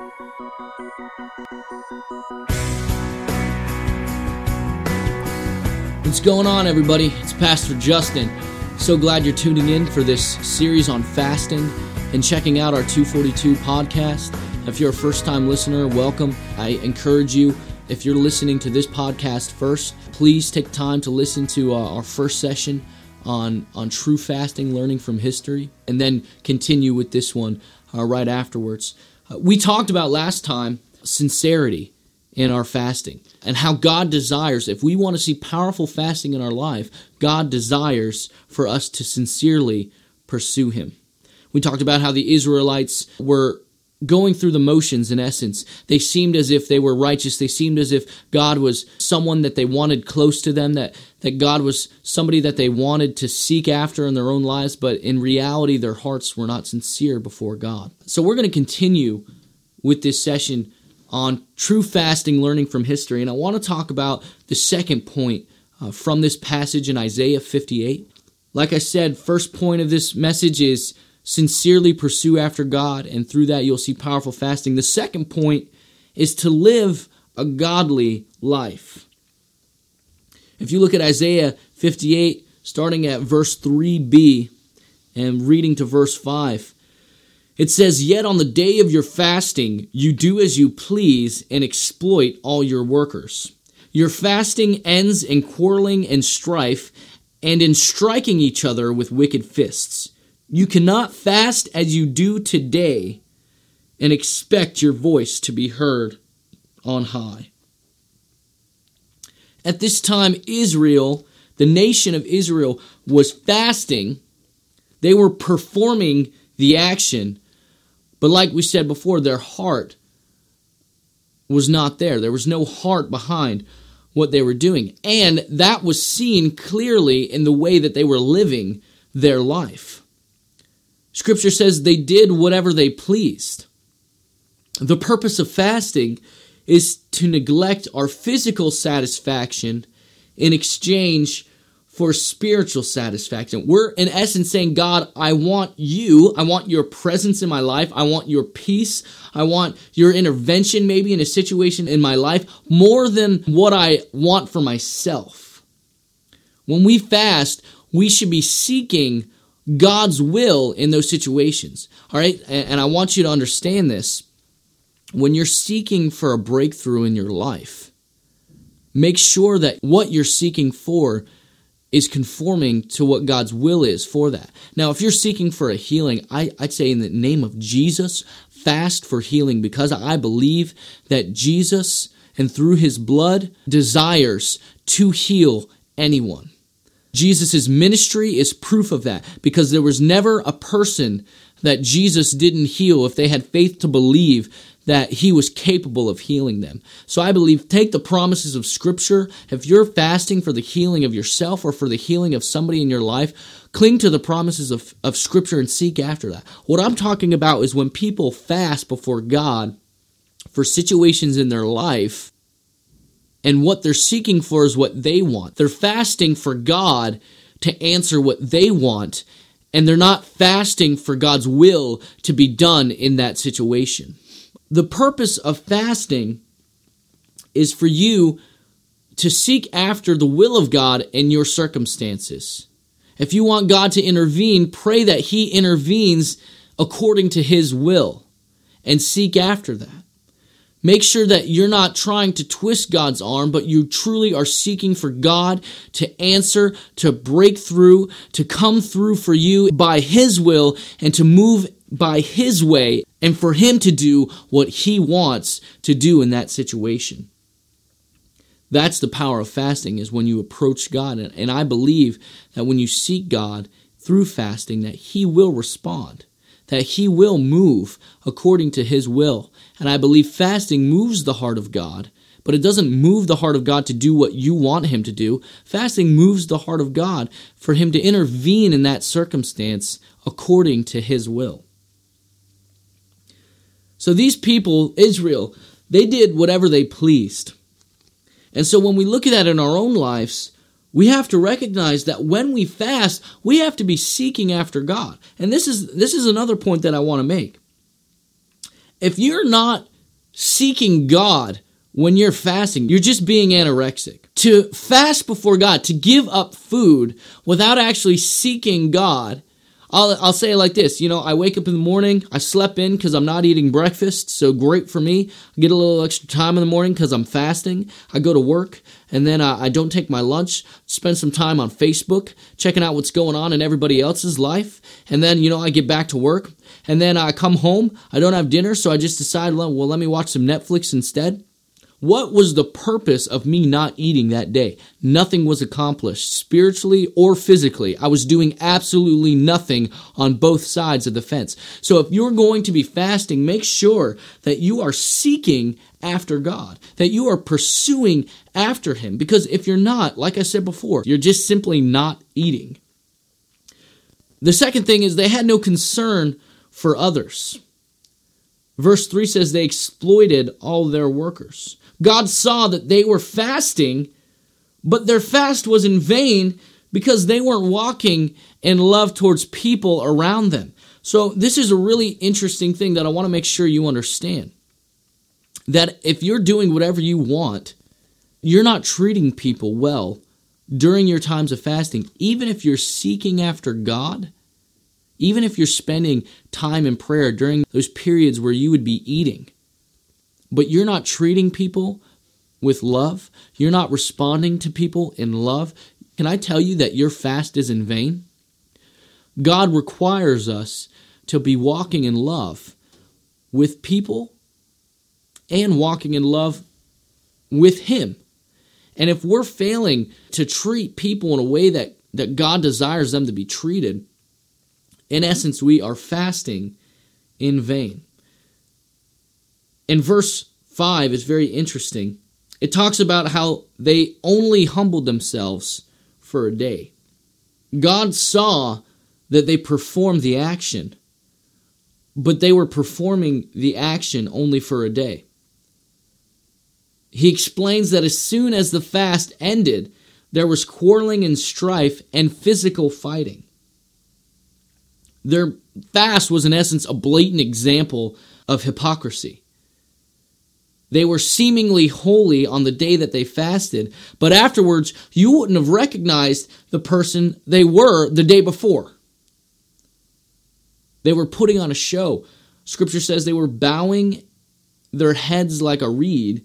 What's going on, everybody? It's Pastor Justin. So glad you're tuning in for this series on fasting and checking out our 242 podcast. If you're a first time listener, welcome. I encourage you, if you're listening to this podcast first, please take time to listen to uh, our first session on, on true fasting, learning from history, and then continue with this one uh, right afterwards. We talked about last time sincerity in our fasting and how God desires, if we want to see powerful fasting in our life, God desires for us to sincerely pursue Him. We talked about how the Israelites were going through the motions in essence. They seemed as if they were righteous. They seemed as if God was someone that they wanted close to them, that, that God was somebody that they wanted to seek after in their own lives, but in reality, their hearts were not sincere before God. So we're going to continue with this session on true fasting, learning from history. And I want to talk about the second point uh, from this passage in Isaiah 58. Like I said, first point of this message is sincerely pursue after God, and through that you'll see powerful fasting. The second point is to live a godly life. If you look at Isaiah 58, starting at verse 3b and reading to verse 5, it says, Yet on the day of your fasting, you do as you please and exploit all your workers. Your fasting ends in quarreling and strife and in striking each other with wicked fists. You cannot fast as you do today and expect your voice to be heard on high. At this time, Israel, the nation of Israel, was fasting. They were performing the action but like we said before, their heart was not there. There was no heart behind what they were doing. And that was seen clearly in the way that they were living their life. Scripture says they did whatever they pleased. The purpose of fasting is to neglect our physical satisfaction in exchange for spiritual satisfaction. We're in essence saying, God, I want you. I want your presence in my life. I want your peace. I want your intervention maybe in a situation in my life more than what I want for myself. When we fast, we should be seeking God's will in those situations. All right. And I want you to understand this. When you're seeking for a breakthrough in your life, make sure that what you're seeking for is conforming to what God's will is for that. Now, if you're seeking for a healing, I, would say in the name of Jesus, fast for healing because I believe that Jesus and through his blood desires to heal anyone. Jesus' ministry is proof of that because there was never a person that Jesus didn't heal if they had faith to believe that he was capable of healing them. So I believe take the promises of scripture. If you're fasting for the healing of yourself or for the healing of somebody in your life, cling to the promises of, of scripture and seek after that. What I'm talking about is when people fast before God for situations in their life and what they're seeking for is what they want. They're fasting for God to answer what they want and they're not fasting for God's will to be done in that situation the purpose of fasting is for you to seek after the will of God in your circumstances. If you want God to intervene, pray that He intervenes according to His will and seek after that. Make sure that you're not trying to twist God's arm, but you truly are seeking for God to answer, to break through, to come through for you by His will, and to move by His way and for Him to do what He wants to do in that situation. That's the power of fasting is when you approach God. And I believe that when you seek God through fasting, that He will respond, that He will move according to His will. And I believe fasting moves the heart of God but it doesn't move the heart of God to do what you want Him to do. Fasting moves the heart of God for Him to intervene in that circumstance according to His will. So these people, Israel, they did whatever they pleased. And so when we look at that in our own lives, we have to recognize that when we fast, we have to be seeking after God. And this is this is another point that I want to make. If you're not seeking God when you're fasting, you're just being anorexic. To fast before God, to give up food without actually seeking God, I'll, I'll say it like this. You know, I wake up in the morning, I slept in because I'm not eating breakfast, so great for me. I get a little extra time in the morning because I'm fasting. I go to work, and then I, I don't take my lunch, spend some time on Facebook, checking out what's going on in everybody else's life. And then, you know, I get back to work, and then I come home. I don't have dinner, so I just decide, well, let me watch some Netflix instead. What was the purpose of me not eating that day? Nothing was accomplished, spiritually or physically. I was doing absolutely nothing on both sides of the fence. So if you're going to be fasting, make sure that you are seeking after God, that you are pursuing after Him. Because if you're not, like I said before, you're just simply not eating. The second thing is they had no concern for others. Verse 3 says they exploited all their workers. God saw that they were fasting, but their fast was in vain because they weren't walking in love towards people around them. So, this is a really interesting thing that I want to make sure you understand. That if you're doing whatever you want, you're not treating people well during your times of fasting, even if you're seeking after God, even if you're spending time in prayer during those periods where you would be eating but you're not treating people with love, you're not responding to people in love, can I tell you that your fast is in vain? God requires us to be walking in love with people and walking in love with Him. And if we're failing to treat people in a way that, that God desires them to be treated, in essence, we are fasting in vain. In verse 5 is very interesting. It talks about how they only humbled themselves for a day. God saw that they performed the action, but they were performing the action only for a day. He explains that as soon as the fast ended, there was quarreling and strife and physical fighting. Their fast was, in essence, a blatant example of hypocrisy. They were seemingly holy on the day that they fasted, but afterwards you wouldn't have recognized the person they were the day before. They were putting on a show. Scripture says they were bowing their heads like a reed,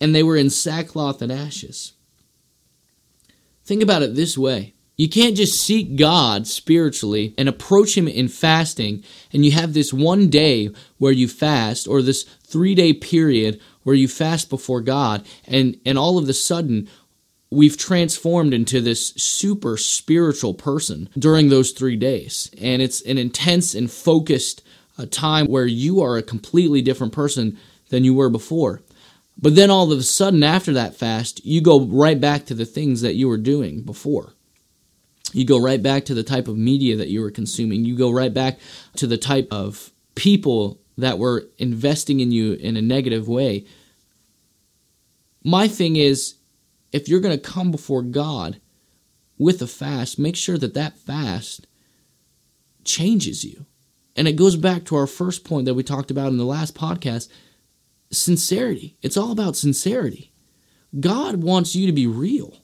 and they were in sackcloth and ashes. Think about it this way you can't just seek God spiritually and approach Him in fasting, and you have this one day where you fast, or this three day period where you fast before God, and, and all of a sudden, we've transformed into this super spiritual person during those three days. And it's an intense and focused uh, time where you are a completely different person than you were before. But then all of a sudden, after that fast, you go right back to the things that you were doing before. You go right back to the type of media that you were consuming. You go right back to the type of people that were investing in you in a negative way. My thing is, if you're going to come before God with a fast, make sure that that fast changes you. And it goes back to our first point that we talked about in the last podcast sincerity. It's all about sincerity. God wants you to be real.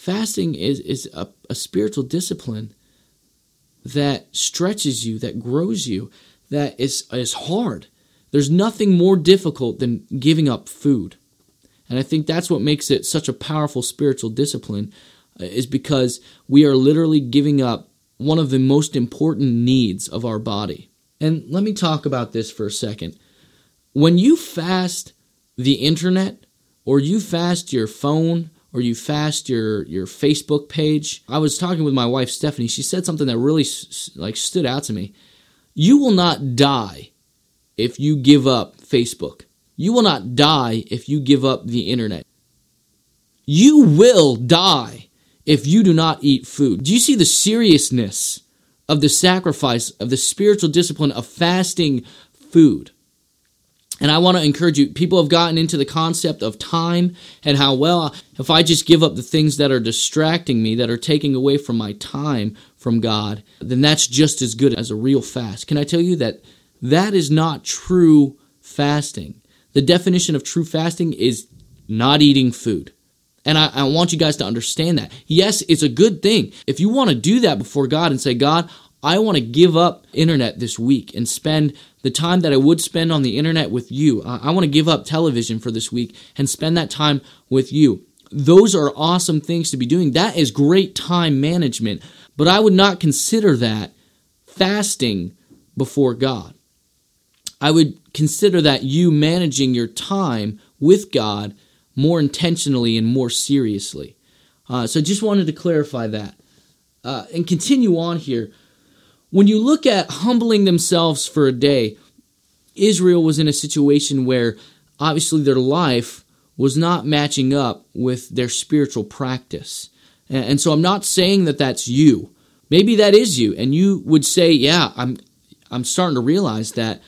Fasting is, is a, a spiritual discipline that stretches you, that grows you, that is, is hard. There's nothing more difficult than giving up food. And I think that's what makes it such a powerful spiritual discipline, uh, is because we are literally giving up one of the most important needs of our body. And let me talk about this for a second. When you fast the internet, or you fast your phone, or you fast your your Facebook page. I was talking with my wife Stephanie. She said something that really like stood out to me. You will not die if you give up Facebook. You will not die if you give up the internet. You will die if you do not eat food. Do you see the seriousness of the sacrifice of the spiritual discipline of fasting food? And I want to encourage you. People have gotten into the concept of time and how, well, if I just give up the things that are distracting me, that are taking away from my time from God, then that's just as good as a real fast. Can I tell you that that is not true fasting. The definition of true fasting is not eating food. And I, I, want you guys to understand that. Yes, it's a good thing. If you want to do that before God and say, God, I want to give up internet this week and spend the time that I would spend on the internet with you. I, I want to give up television for this week and spend that time with you. Those are awesome things to be doing. That is great time management. But I would not consider that fasting before God. I would consider that you managing your time with God more intentionally and more seriously. Uh, so just wanted to clarify that. Uh, and continue on here. When you look at humbling themselves for a day, Israel was in a situation where obviously their life was not matching up with their spiritual practice. And, so I'm not saying that that's you. Maybe that is you, and you would say, "Yeah, I'm I'm starting to realize that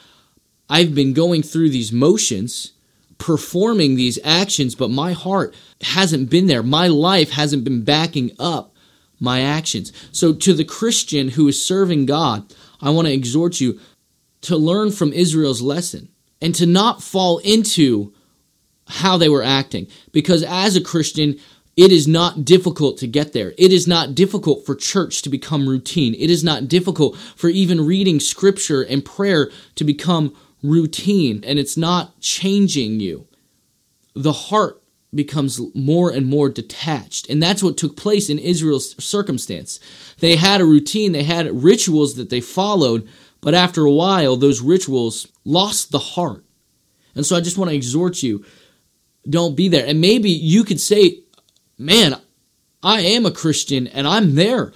I've been going through these motions, performing these actions, but my heart hasn't been there. My life hasn't been backing up my actions. So, to the Christian who is serving God, I want to exhort you to learn from Israel's lesson and to not fall into how they were acting. Because as a Christian, it is not difficult to get there. It is not difficult for church to become routine. It is not difficult for even reading scripture and prayer to become routine. And it's not changing you. The heart becomes more and more detached. And that's what took place in Israel's circumstance. They had a routine, they had rituals that they followed, but after a while, those rituals lost the heart. And so I just want to exhort you don't be there. And maybe you could say, man, I am a Christian and I'm there.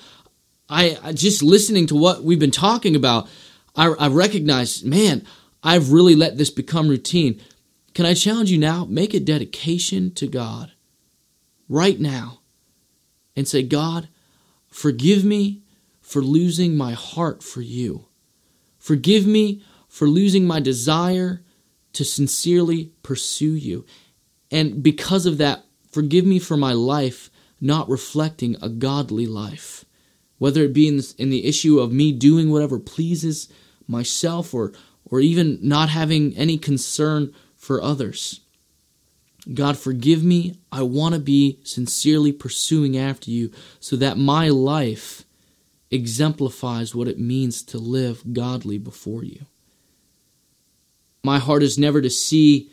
I, I just listening to what we've been talking about, I, I recognize, man, I've really let this become routine. Can I challenge you now? Make a dedication to God right now and say, God, forgive me for losing my heart for you. Forgive me for losing my desire to sincerely pursue you. And because of that, forgive me for my life not reflecting a godly life. Whether it be in, in the issue of me doing whatever pleases myself or, or even not having any concern for others. God, forgive me. I want to be sincerely pursuing after you so that my life exemplifies what it means to live godly before you. My heart is never to see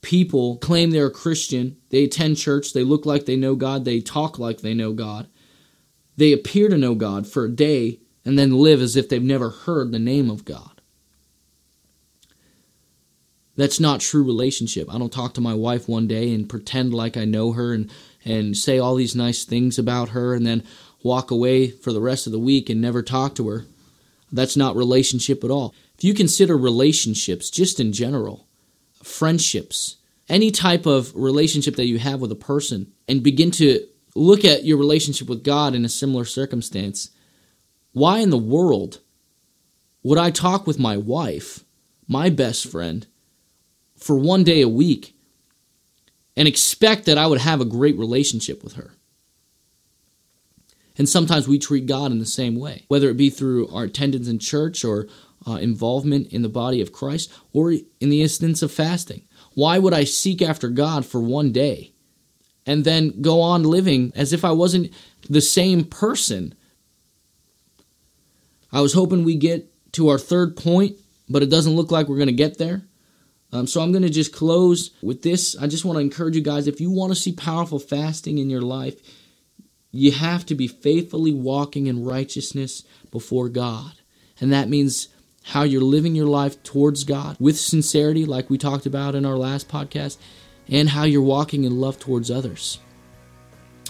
people claim they're a Christian, they attend church, they look like they know God, they talk like they know God, they appear to know God for a day, and then live as if they've never heard the name of God. That's not true relationship. I don't talk to my wife one day and pretend like I know her and, and say all these nice things about her and then walk away for the rest of the week and never talk to her. That's not relationship at all. If you consider relationships just in general, friendships, any type of relationship that you have with a person, and begin to look at your relationship with God in a similar circumstance, why in the world would I talk with my wife, my best friend, for one day a week and expect that I would have a great relationship with her. And sometimes we treat God in the same way, whether it be through our attendance in church or uh, involvement in the body of Christ or in the instance of fasting. Why would I seek after God for one day and then go on living as if I wasn't the same person? I was hoping we get to our third point, but it doesn't look like we're going to get there. Um, so I'm going to just close with this. I just want to encourage you guys if you want to see powerful fasting in your life, you have to be faithfully walking in righteousness before God. And that means how you're living your life towards God with sincerity, like we talked about in our last podcast, and how you're walking in love towards others.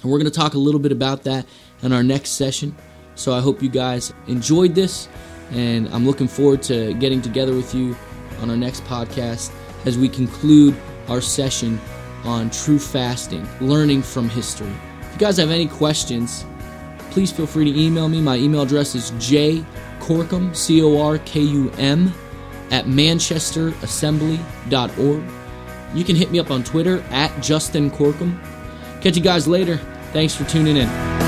And we're going to talk a little bit about that in our next session. So I hope you guys enjoyed this, and I'm looking forward to getting together with you on our next podcast as we conclude our session on true fasting, learning from history. If you guys have any questions, please feel free to email me. My email address is jcorkum, C O R K U M, at manchesterassembly.org. You can hit me up on Twitter at Justin Corkum. Catch you guys later. Thanks for tuning in.